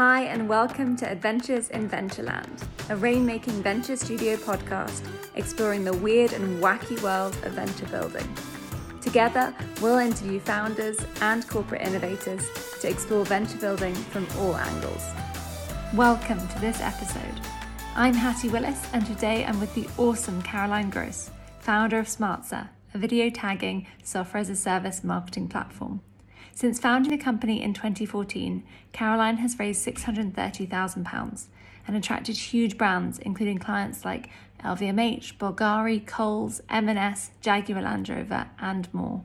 Hi, and welcome to Adventures in Ventureland, a rainmaking venture studio podcast exploring the weird and wacky world of venture building. Together, we'll interview founders and corporate innovators to explore venture building from all angles. Welcome to this episode. I'm Hattie Willis, and today I'm with the awesome Karoline Gross, founder of Smartzer, a video tagging software as a service marketing platform. Since founding the company in 2014, Karoline has raised £630,000 and attracted huge brands, including clients like LVMH, Bulgari, Coles, M&S, Jaguar Land Rover, and more.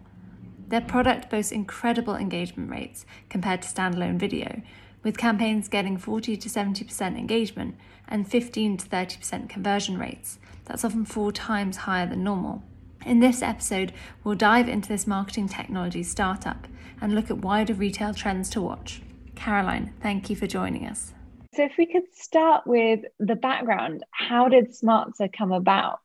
Their product boasts incredible engagement rates compared to standalone video, with campaigns getting 40 to 70% engagement and 15 to 30% conversion rates. That's often four times higher than normal. In this episode, we'll dive into this marketing technology startup and look at wider retail trends to watch. Karoline, thank you for joining us. So, if we could start with the background, how did Smartzer come about?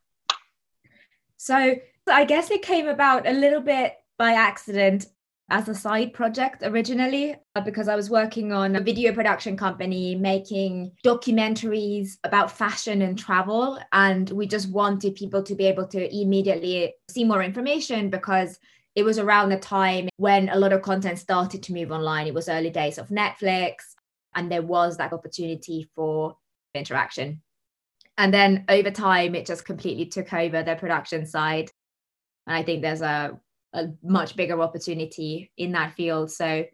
So, I guess it came about a little bit by accident as a side project originally uh, because I was working on a video production company making documentaries about fashion and travel. And we just wanted people to be able to immediately see more information because it was around the time when a lot of content started to move online. It was early days of Netflix, and there was that opportunity for interaction. And then over time, it just completely took over the production side. And I think there's a a much bigger opportunity in that field. So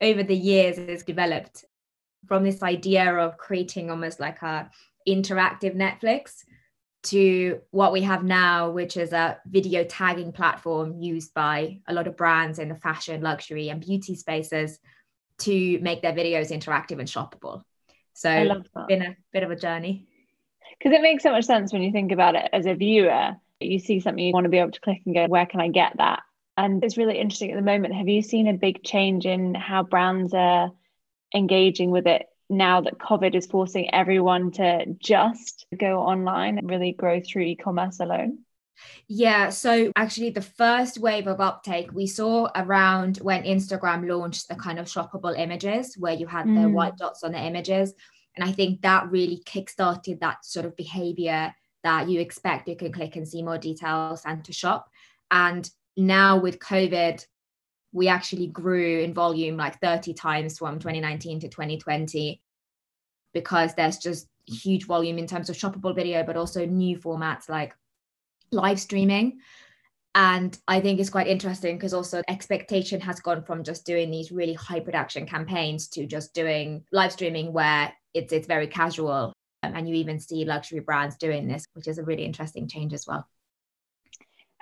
over the years, it's developed from this idea of creating almost like a interactive Netflix to what we have now, which is a video tagging platform used by a lot of brands in the fashion, luxury, and beauty spaces to make their videos interactive and shoppable. So it's been a bit of a journey. Because it makes so much sense when you think about it as a viewer. You see something you want to be able to click and go, where can I get that? And it's really interesting at the moment. Have you seen a big change in how brands are engaging with it now that COVID is forcing everyone to just go online and really grow through e commerce alone? Yeah, so actually, the first wave of uptake we saw around when Instagram launched the kind of shoppable images where you had mm. the white dots on the images. And I think that really kickstarted that sort of behavior that you expect you can click and see more details and to shop. And now with COVID, we actually grew in volume like 30 times from 2019 to 2020 because there's just huge volume in terms of shoppable video, but also new formats like live streaming. And I think it's quite interesting because also expectation has gone from just doing these really high production campaigns to just doing live streaming where it's it's very casual. Um, and you even see luxury brands doing this, which is a really interesting change as well.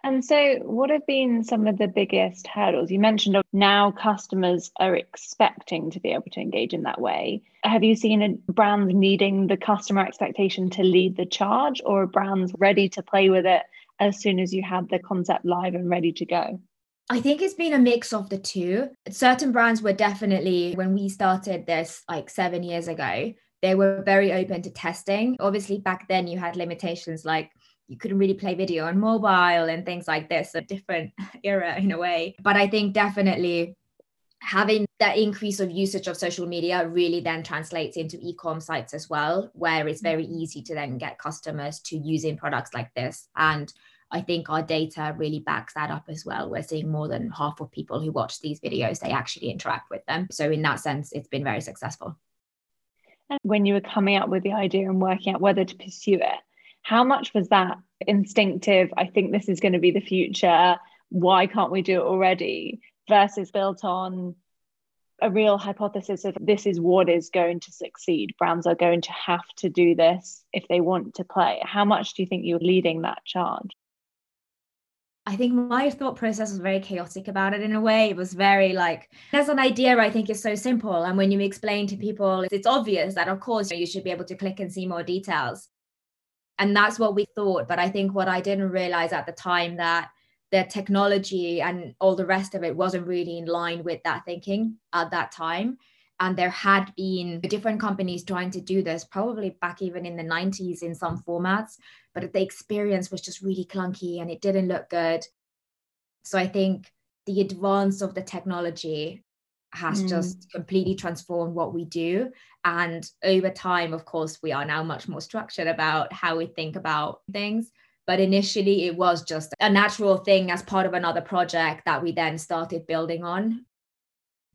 And so, what have been some of the biggest hurdles? You mentioned now customers are expecting to be able to engage in that way. Have you seen brands needing the customer expectation to lead the charge, or brands ready to play with it as soon as you had the concept live and ready to go? I think it's been a mix of the two. Certain brands were definitely, when we started this like seven years ago, they were very open to testing. Obviously, back then you had limitations like you couldn't really play video on mobile and things like this, a different era in a way. But I think definitely having that increase of usage of social media really then translates into e-com sites as well, where it's very easy to then get customers to using products like this. And I think our data really backs that up as well. We're seeing more than half of people who watch these videos, they actually interact with them. So in that sense, it's been very successful. When you were coming up with the idea and working out whether to pursue it, how much was that instinctive? I think this is going to be the future. Why can't we do it already? Versus built on a real hypothesis of this is what is going to succeed. Brands are going to have to do this if they want to play. How much do you think you're leading that charge? I think my thought process was very chaotic about it in a way. It was very like, there's an idea I think is so simple. And when you explain to people, it's obvious that, of course, you should be able to click and see more details and that's what we thought. But i think what i didn't realize at the time that the technology and all the rest of it wasn't really in line with that thinking at that time. And there had been different companies trying to do this probably back even in the 90s in some formats but the experience was just really clunky and it didn't look good. So i think the advance of the technology has mm. just completely transformed what we do. And over time, of course, we are now much more structured about how we think about things. But initially, it was just a natural thing as part of another project that we then started building on.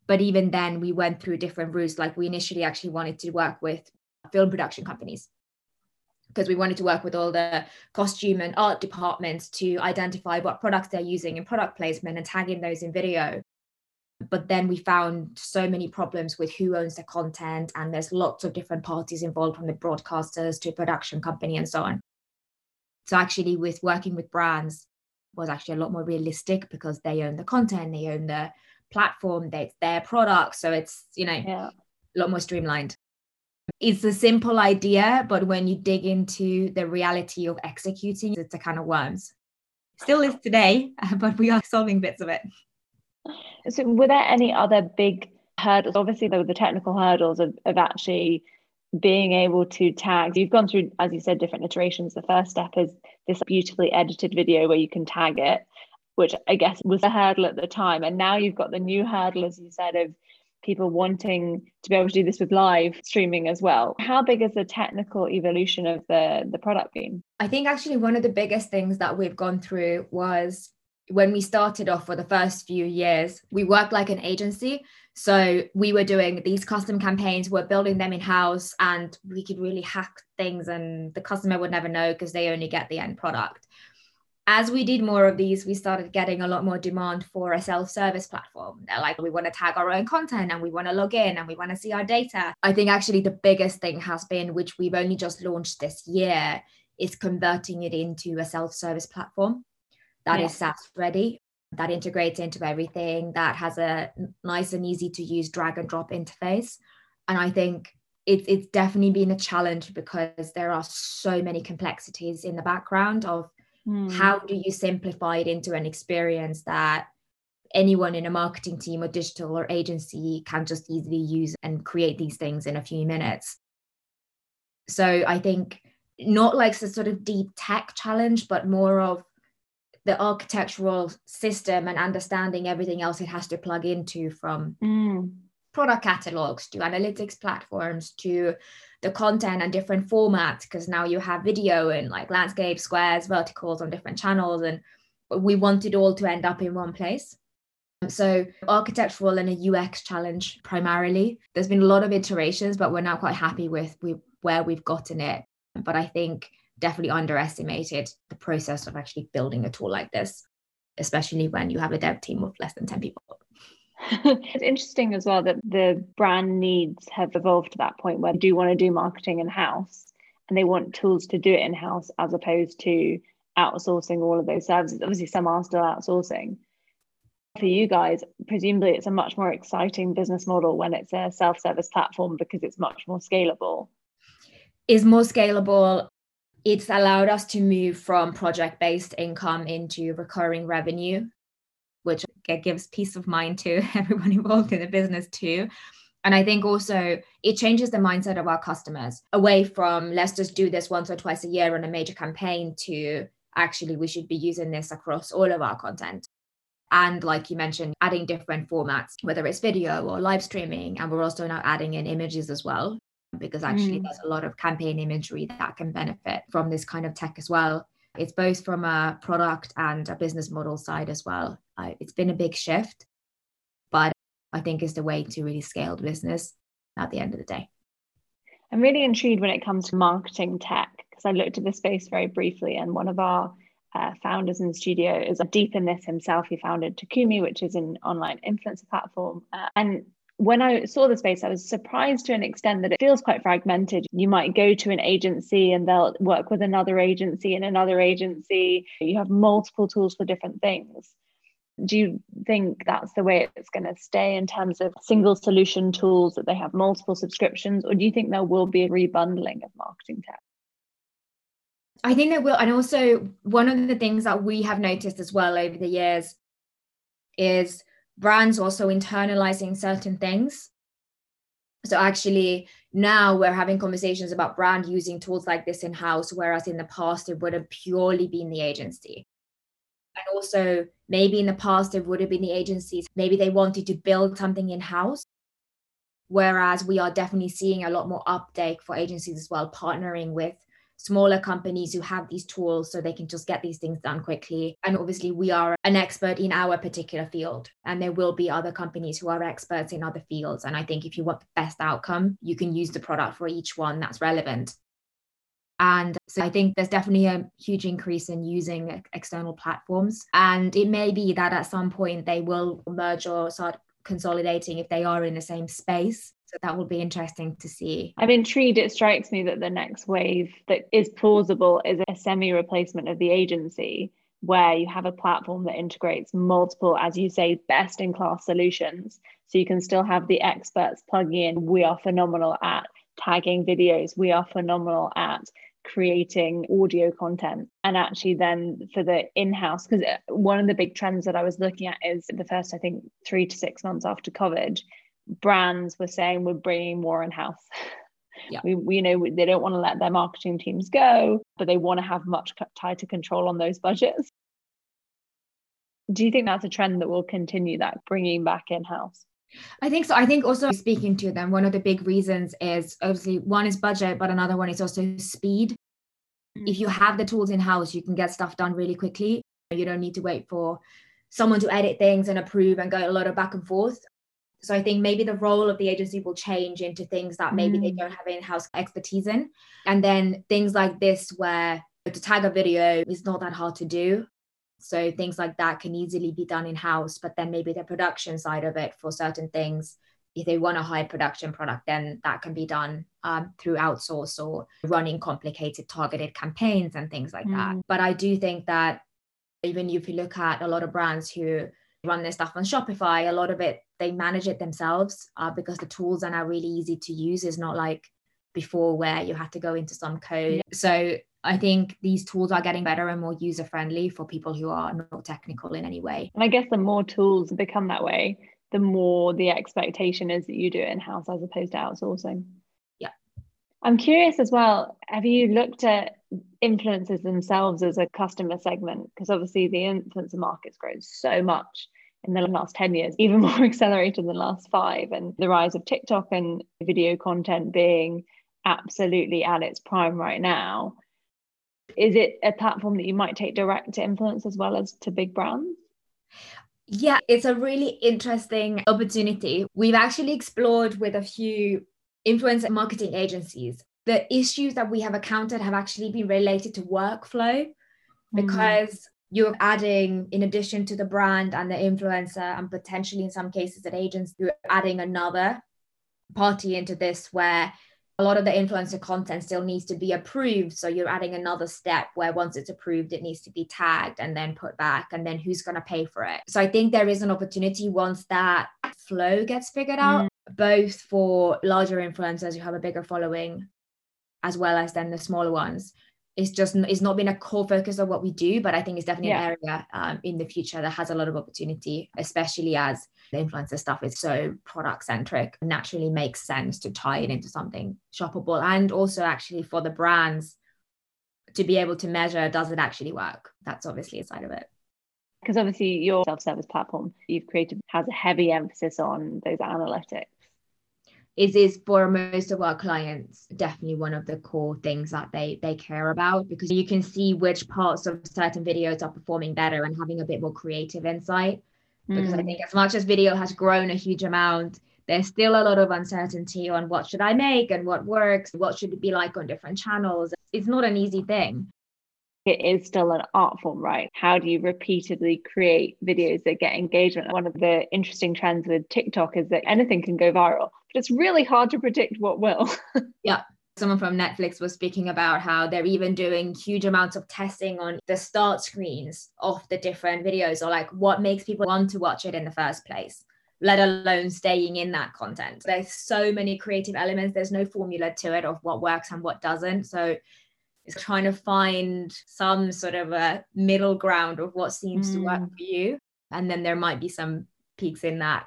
But even then, we went through different routes. Like, we initially actually wanted to work with film production companies because we wanted to work with all the costume and art departments to identify what products they're using in product placement and tagging those in video but then we found so many problems with who owns the content and there's lots of different parties involved from the broadcasters to production company and so on. So actually with working with brands was actually a lot more realistic because they own the content they own the platform it's their product so it's you know yeah. a lot more streamlined. It's a simple idea but when you dig into the reality of executing it's a kind of worms. Still is today but we are solving bits of it so, were there any other big hurdles? Obviously, there were the technical hurdles of, of actually being able to tag. You've gone through, as you said, different iterations. The first step is this beautifully edited video where you can tag it, which I guess was a hurdle at the time. And now you've got the new hurdle, as you said, of people wanting to be able to do this with live streaming as well. How big is the technical evolution of the, the product been? I think actually one of the biggest things that we've gone through was when we started off for the first few years, we worked like an agency. So we were doing these custom campaigns, we're building them in house, and we could really hack things, and the customer would never know because they only get the end product. As we did more of these, we started getting a lot more demand for a self service platform. They're like, we want to tag our own content and we want to log in and we want to see our data. I think actually the biggest thing has been, which we've only just launched this year, is converting it into a self service platform that yes. is SaaS ready, that integrates into everything, that has a nice and easy to use drag and drop interface. And I think it's it's definitely been a challenge because there are so many complexities in the background of mm. how do you simplify it into an experience that anyone in a marketing team or digital or agency can just easily use and create these things in a few minutes. So I think not like a sort of deep tech challenge, but more of the architectural system and understanding everything else it has to plug into from mm. product catalogs to analytics platforms to the content and different formats because now you have video and like landscape squares verticals on different channels and we want it all to end up in one place. So architectural and a ux challenge primarily. There's been a lot of iterations but we're now quite happy with we, where we've gotten it. But i think definitely underestimated the process of actually building a tool like this, especially when you have a dev team of less than 10 people. it's interesting as well that the brand needs have evolved to that point where they do want to do marketing in house and they want tools to do it in house as opposed to outsourcing all of those services. Obviously, some are still outsourcing. For you guys, presumably it's a much more exciting business model when it's a self service platform because it's much more scalable. Is more scalable it's allowed us to move from project based income into recurring revenue, which gives peace of mind to everyone involved in the business too. And I think also it changes the mindset of our customers away from let's just do this once or twice a year on a major campaign to actually we should be using this across all of our content. And like you mentioned, adding different formats, whether it's video or live streaming. And we're also now adding in images as well because actually mm. there's a lot of campaign imagery that can benefit from this kind of tech as well. It's both from a product and a business model side as well. Uh, it's been a big shift, but I think is the way to really scale the business at the end of the day. I'm really intrigued when it comes to marketing tech because I looked at the space very briefly, and one of our uh, founders in the studio is deep in this himself. He founded Takumi, which is an online influencer platform, uh, and when I saw the space, I was surprised to an extent that it feels quite fragmented. You might go to an agency and they'll work with another agency and another agency. You have multiple tools for different things. Do you think that's the way it's going to stay in terms of single solution tools that they have multiple subscriptions? Or do you think there will be a rebundling of marketing tech? I think there will. And also, one of the things that we have noticed as well over the years is brands also internalizing certain things. So actually, now we're having conversations about brand using tools like this in house, whereas in the past it would have purely been the agency. And also, maybe in the past, it would have been the agencies, maybe they wanted to build something in house. Whereas we are definitely seeing a lot more uptake for agencies as well, partnering with smaller companies who have these tools so they can just get these things done quickly. And obviously, we are an expert in our particular field, and there will be other companies who are experts in other fields. And I think if you want the best outcome, you can use the product for each one that's relevant. And so I think there's definitely a huge increase in using external platforms. And it may be that at some point they will merge or start consolidating if they are in the same space. So that will be interesting to see. I'm intrigued. It strikes me that the next wave that is plausible is a semi replacement of the agency where you have a platform that integrates multiple, as you say, best in class solutions. So you can still have the experts plugging in. We are phenomenal at tagging videos. We are phenomenal at creating audio content and actually then for the in-house because uh, one of the big trends that i was looking at is the first i think three to six months after covid brands were saying we're bringing more in-house yeah. we, we you know they don't want to let their marketing teams go but they want to have much tighter control on those budgets do you think that's a trend that will continue that bringing back in-house I think so. I think also speaking to them, one of the big reasons is obviously one is budget, but another one is also speed. Mm-hmm. If you have the tools in house, you can get stuff done really quickly. You don't need to wait for someone to edit things and approve and go a lot of back and forth. So I think maybe the role of the agency will change into things that maybe mm. they don't have in-house expertise in. And then things like this where to tag a video is not that hard to do. So things like that can easily be done in house, but then maybe the production side of it for certain things, if they want a high production product, then that can be done um, through outsource or running complicated targeted campaigns and things like mm. that. But I do think that even if you look at a lot of brands who run their stuff on Shopify, a lot of it they manage it themselves uh, because the tools are now really easy to use. It's not like before where you had to go into some code. Yeah. So I think these tools are getting better and more user friendly for people who are not technical in any way. And I guess the more tools become that way, the more the expectation is that you do it in house as opposed to outsourcing. Yeah. I'm curious as well, have you looked at influencers themselves as a customer segment? Because obviously the influencer market's grown so much in the last 10 years, even more accelerated than the last five. And the rise of TikTok and video content being absolutely at its prime right now is it a platform that you might take direct to influence as well as to big brands? Yeah, it's a really interesting opportunity. We've actually explored with a few influencer marketing agencies. The issues that we have encountered have actually been related to workflow hmm. because mm. you're adding, in addition to the brand and the influencer, and potentially in some cases at agents, you're adding another party into this where a lot of the influencer content still needs to be approved. So you're adding another step where once it's approved, it needs to be tagged and then put back, and then who's going to pay for it. So I think there is an opportunity once that flow gets figured out, mm. both for larger influencers who have a bigger following, as well as then the smaller ones. It's just it's not been a core focus of what we do, but I think it's definitely yeah. an area um, in the future that has a lot of opportunity, especially as the influencer stuff is so product centric naturally makes sense to tie it into something shoppable and also actually for the brands to be able to measure does it actually work that's obviously a side of it because obviously your self-service platform you've created has a heavy emphasis on those analytics is is for most of our clients definitely one of the core things that they they care about because you can see which parts of certain videos are performing better and having a bit more creative insight because mm. I think as much as video has grown a huge amount, there's still a lot of uncertainty on what should I make and what works, what should it be like on different channels. It's not an easy thing. It is still an art form, right? How do you repeatedly create videos that get engagement? One of the interesting trends with TikTok is that anything can go viral, it's really hard to predict what will. yeah someone from Netflix was speaking about how they're even doing huge amounts of testing on the start screens of the different videos or like what makes people want to watch it in the first place let alone staying in that content there's so many creative elements there's no formula to it of what works and what doesn't so it's trying to find some sort of a middle ground of what seems mm. to work mm. for you and then there might be some peaks in that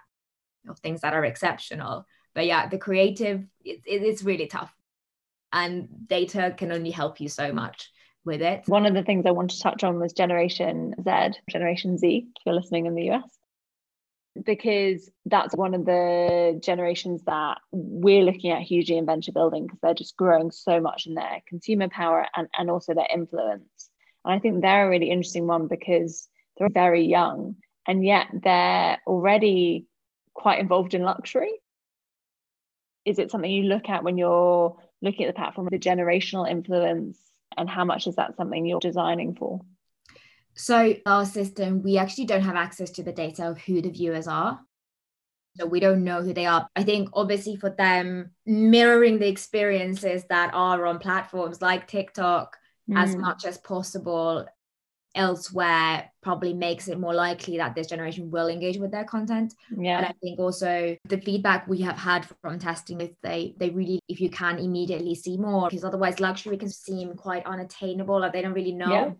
of things that are exceptional but yeah the creative it, it, it's really tough and data can only help you so much with it. One of the things I want to touch on was Generation Z, Generation Z, if you're listening in the US, because that's one of the generations that we're looking at hugely in venture building because they're just growing so much in their consumer power and, and also their influence. And I think they're a really interesting one because they're very young and yet they're already quite involved in luxury. Is it something you look at when you're looking at the platform, the generational influence, and how much is that something you're designing for? So, our system, we actually don't have access to the data of who the viewers are. So, we don't know who they are. I think, obviously, for them, mirroring the experiences that are on platforms like TikTok mm. as much as possible elsewhere probably makes it more likely that this generation will engage with their content yeah and i think also the feedback we have had from testing is they they really if you can immediately see more because otherwise luxury can seem quite unattainable or they don't really know yeah.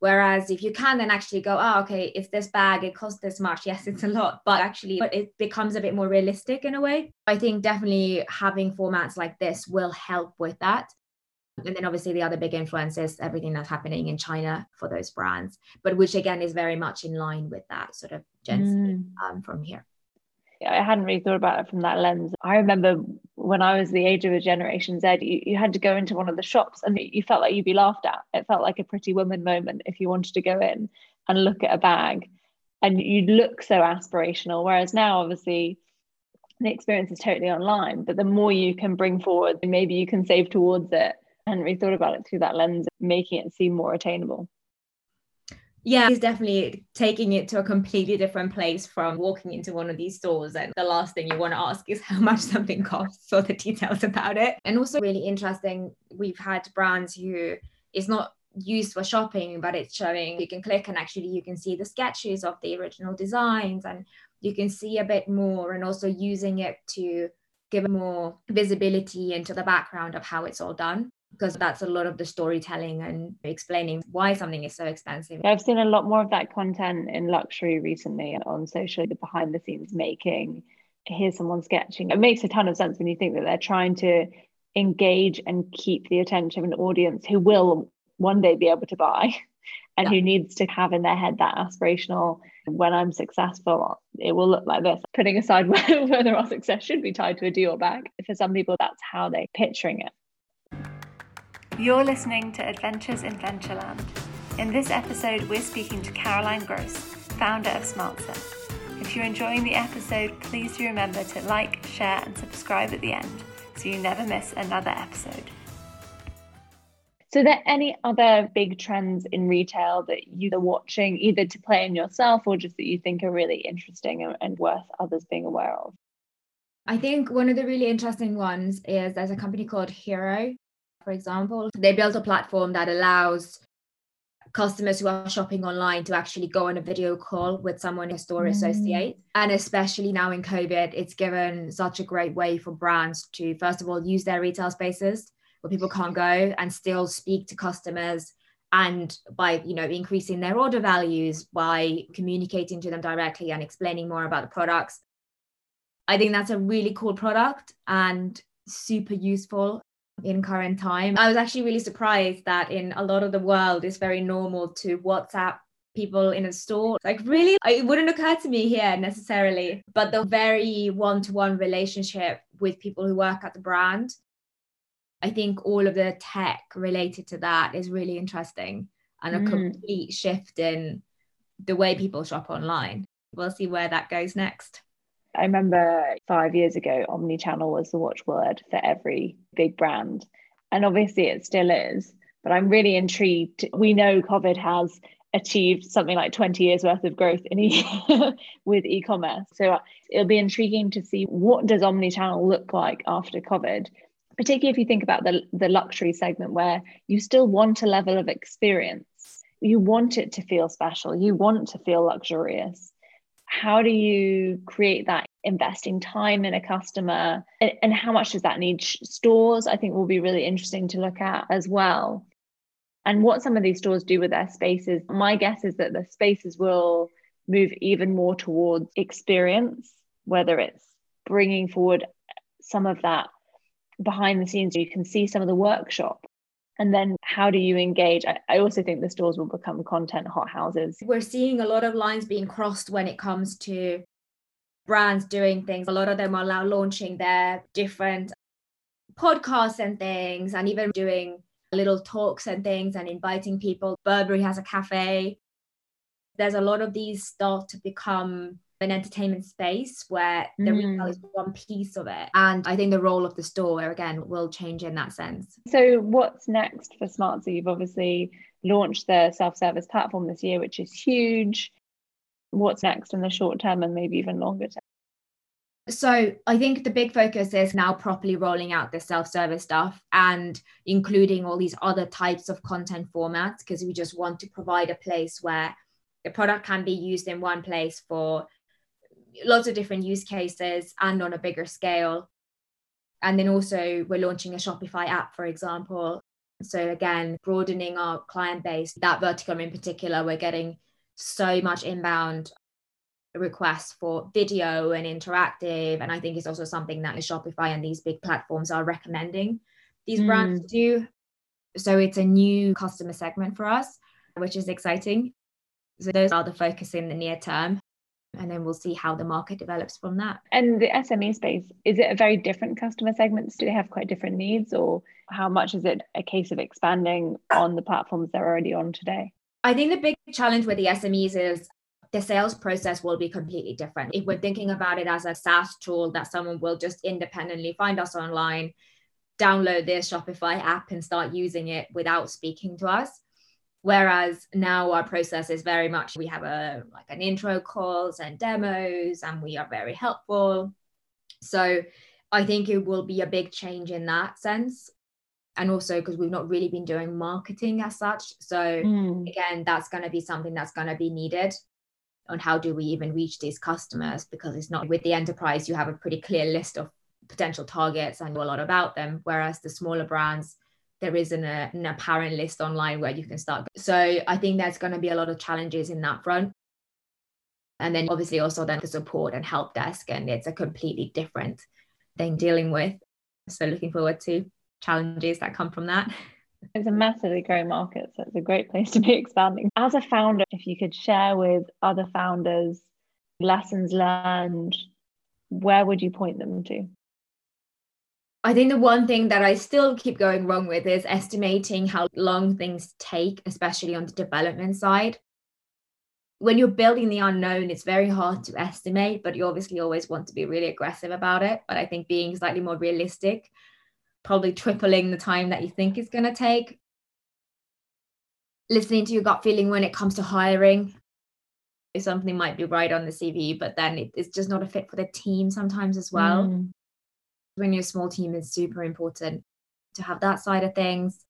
Whereas if you can then actually go, oh, okay, it's this bag, it costs this much. Yes, it's a lot, but actually but it becomes a bit more realistic in a way. I think definitely having formats like this will help with that. And then obviously the other big influences, everything that's happening in China for those brands, but which again is very much in line with that sort of Gen mm. um, from here. I hadn't really thought about it from that lens. I remember when I was the age of a Generation Z, you, you had to go into one of the shops and you felt like you'd be laughed at. It felt like a pretty woman moment if you wanted to go in and look at a bag and you'd look so aspirational. Whereas now, obviously, the experience is totally online, but the more you can bring forward, maybe you can save towards it. I hadn't really thought about it through that lens, making it seem more attainable. Yeah he's definitely taking it to a completely different place from walking into one of these stores and the last thing you want to ask is how much something costs or the details about it. And also really interesting we've had brands who is not used for shopping but it's showing you can click and actually you can see the sketches of the original designs and you can see a bit more and also using it to give more visibility into the background of how it's all done because that's a lot of the storytelling and explaining why something is so expensive. I've seen a lot more of that content in luxury recently on social, the behind the scenes making. Here's someone sketching. It makes a ton of sense when you think that they're trying to engage and keep the attention of an audience who will one day be able to buy and yeah. who needs to have in their head that aspirational when I'm successful, it will look like this. Putting aside whether our success should be tied to a deal bag, for some people, that's how they're picturing it. You're listening to Adventures in Ventureland. In this episode, we're speaking to Karoline Gross, founder of Smartzer. If you're enjoying the episode, please do remember to like, share, and subscribe at the end so you never miss another episode. So, are there any other big trends in retail that you are watching, either to play in yourself or just that you think are really interesting and, and worth others being aware of? I think one of the really interesting ones is there's a company called Hero for example. They built a platform that allows customers who are shopping online to actually go on a video call with someone in a store mm. associate. And especially now in COVID, it's given such a great way for brands to, first of all, use their retail spaces where people can't go and still speak to customers and by you know increasing their order values by communicating to them directly and explaining more about the products i think that's a really cool product and super useful in current time. I was actually really surprised that in a lot of the world it's very normal to WhatsApp people in a store. Like really, it wouldn't occur to me here necessarily, but the very one-to-one relationship with people who work at the brand. I think all of the tech related to that is really interesting and a mm. complete shift in the way people shop online. We'll see where that goes next. I remember five years ago, omni-channel was the watchword for every big brand. And obviously it still is. But I'm really intrigued. We know COVID has achieved something like 20 years worth of growth in e- with e-commerce. So uh, it'll be intriguing to see what does omni-channel look like after COVID, particularly if you think about the, the luxury segment where you still want a level of experience. You want it to feel special. You want to feel luxurious how do you create that investing time in a customer and, and how much does that need stores i think will be really interesting to look at as well and what some of these stores do with their spaces my guess is that the spaces will move even more towards experience whether it's bringing forward some of that behind the scenes you can see some of the workshop and then how do you engage? I, I also think the stores will become content hothouses. We're seeing a lot of lines being crossed when it comes to brands doing things. A lot of them are now launching their different podcasts and things, and even doing little talks and things and inviting people. Burberry has a cafe. There's a lot of these start to become an entertainment space where the mm. retail is one piece of it. And I think the role of the store, again, will change in that sense. So, what's next for Smartzer? You've obviously launched the self service platform this year, which is huge. What's next in the short term and maybe even longer term? So I think the big focus is now properly rolling out the self-service stuff and including all these other types of content formats because we just want to provide a place where the product can be used in one place for lots of different use cases and on a bigger scale. And then also, we're launching a Shopify app, for example. So, again, broadening our client base, that vertical in particular, we're getting so much inbound requests for video and interactive. And I think it's also something that Shopify and these big platforms are recommending these mm. brands do. So, it's a new customer segment for us, which is exciting. So, those are the focus in the near term and then we'll see how the market develops from that. And the SME space, is it a very different customer segments? Do they have quite different needs, or how much is it a case of expanding on the platforms they're already on today? I think the big challenge with the SMEs is the sales process will be completely different. If we're thinking about it as a SaaS tool that someone will just independently find us online, download this Shopify app and start using it without speaking to us Whereas now our process is very much we have a like an intro calls and demos and we are very helpful. So I think it will be a big change in that sense. And also because we've not really been doing marketing as such. So mm. again, that's going to be something that's going to be needed on how do we even reach these customers because it's not with the enterprise you have a pretty clear list of potential targets and know a lot about them whereas the smaller brands there isn't a, an apparent list online where you can start. So I think there's going to be a lot of challenges in that front. And then obviously also then the support and help desk, and it's a completely different thing dealing with. So looking forward to challenges that come from that. It's a massively growing market, so it's a great place to be expanding. As a founder, if you could share with other founders lessons learned, where would you point them to? I think the one thing that I still keep going wrong with is estimating how long things take, especially on the development side. When you're building the unknown, it's very hard to estimate, but you obviously always want to be really aggressive about it. But I think being slightly more realistic, probably tripling the time that you think it's going to take. Listening to your gut feeling when it comes to hiring. If something might be right on the CV, but then it's just not a fit for the team sometimes as well. Mm when you're a small team is super important to have that side of things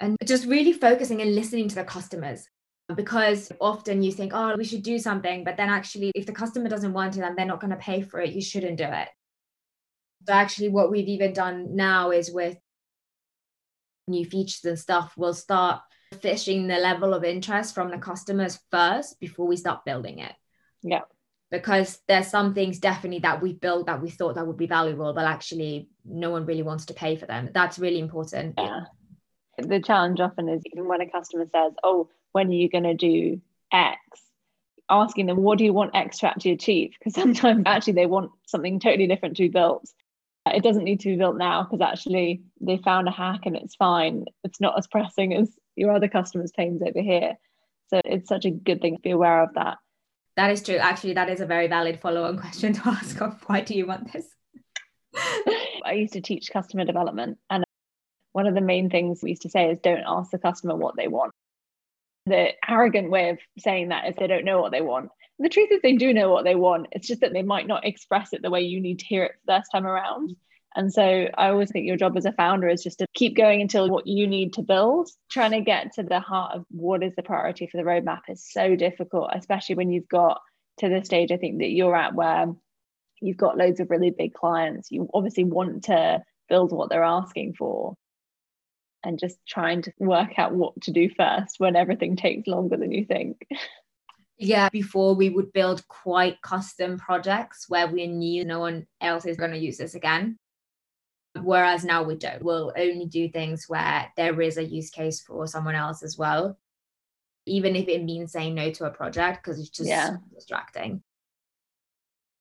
and just really focusing and listening to the customers because often you think oh we should do something but then actually if the customer doesn't want it and they're not going to pay for it you shouldn't do it actually what we've even done now is with new features and stuff we'll start fishing the level of interest from the customers first before we start building it. Yeah. Because there's some things definitely that we built that we thought that would be valuable but actually no one really wants to pay for them. That's really important. Yeah. The challenge often is even when a customer says oh when are you going to do x? Asking them what do you want x to actually achieve? Because sometimes actually they want something totally different to be built it doesn't need to be built now because actually they found a hack and it's fine it's not as pressing as your other customers pains over here so it's such a good thing to be aware of that that is true. Actually, that is a very valid follow on question to ask of why do you want this? I used to teach customer development, and one of the main things we used to say is don't ask the customer what they want. The arrogant way of saying that is they don't know what they want. The truth is, they do know what they want. It's just that they might not express it the way you need to hear it first time around. And so I always think your job as a founder is just to keep going until what you need to build. Trying to get to the heart of what is the priority for the roadmap is so difficult, especially when you've got to the stage I think that you're at where you've got loads of really big clients. You obviously want to build what they're asking for and just trying to work out what to do first when everything takes longer than you think. Yeah, before we would build quite custom projects where we knew no one else is going to use this again Whereas now we don't. We'll only do things where there is a use case for someone else as well, even if it means saying no to a project because it's just Yeah. distracting.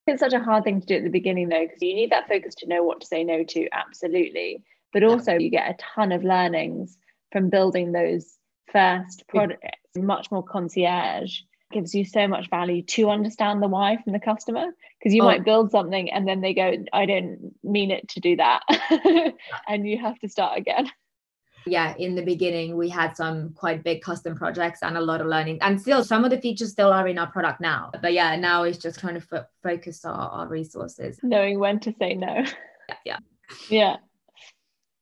It's such a hard thing to do at the beginning, though, because you need that focus to know what to say no to, absolutely. But also, you get a ton of learnings from building those first products, much more concierge. Gives you so much value to understand the why from the customer because you Oh. might build something and then they go, I don't mean it to do that. and you have to start again. yeah in the beginning we had some quite big custom projects and a lot of learning and still some of the features still are in our product now but yeah now it's just trying to fo- focus our, our resources Knowing when to say no. yeah, yeah Yeah.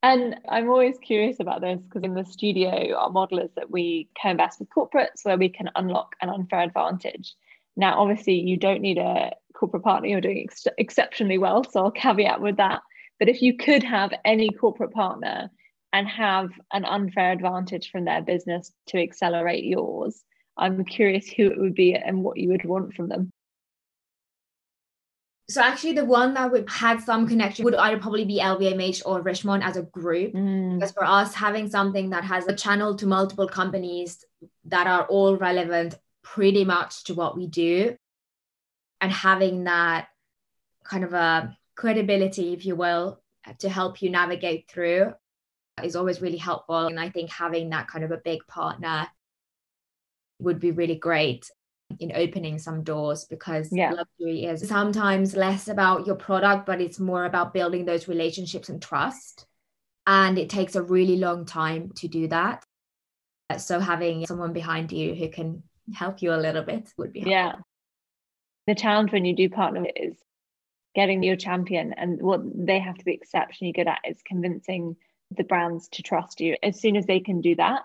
And I'm always curious about this because in the studio, our model is that we co invest with corporates where we can unlock an unfair advantage. Now, obviously, you don't need a corporate partner, you're doing ex- exceptionally well. So I'll caveat with that. But if you could have any corporate partner and have an unfair advantage from their business to accelerate yours, I'm curious who it would be and what you would want from them. So actually the one that would had some connection would either probably be lvmh or Richemont as a group. Mm, because for us having something that has a channel to multiple companies that are all relevant pretty much to what we do and having that kind of a credibility if you will to help you navigate through is always really helpful. And i think having that kind of a big partner would be really great in opening some doors because Yeah. luxury is sometimes less about your product but it's more about building those relationships and trust and it takes a really long time to do that so having someone behind you who can help you a little bit would be helpful. Yeah. The challenge when you do partner is getting your champion, and what they have to be exceptionally good at is convincing the brands to trust you. As soon as they can do that,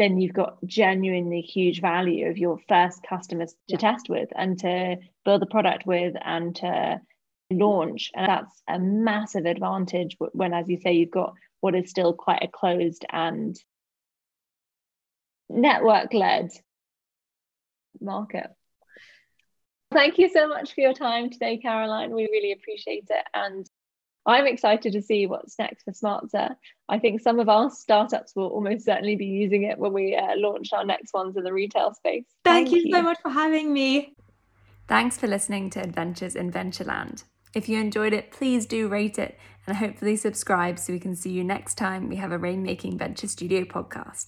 then you've got genuinely huge value of your first customers to Yeah. test with and to build the product with and to launch. And that's a massive advantage when, as you say, you've got what is still quite a closed and network led market. Thank you so much for your time today, Karoline. We really appreciate it. And I'm excited to see what's next for Smartzer. I think some of our startups will almost certainly be using it when we uh, launch our next ones in the retail space. thank, you so much for having me Thanks for listening to Adventures in Ventureland. If you enjoyed it, please do rate it and hopefully subscribe so we can see you next time we have a Rainmaking Venture Studio podcast.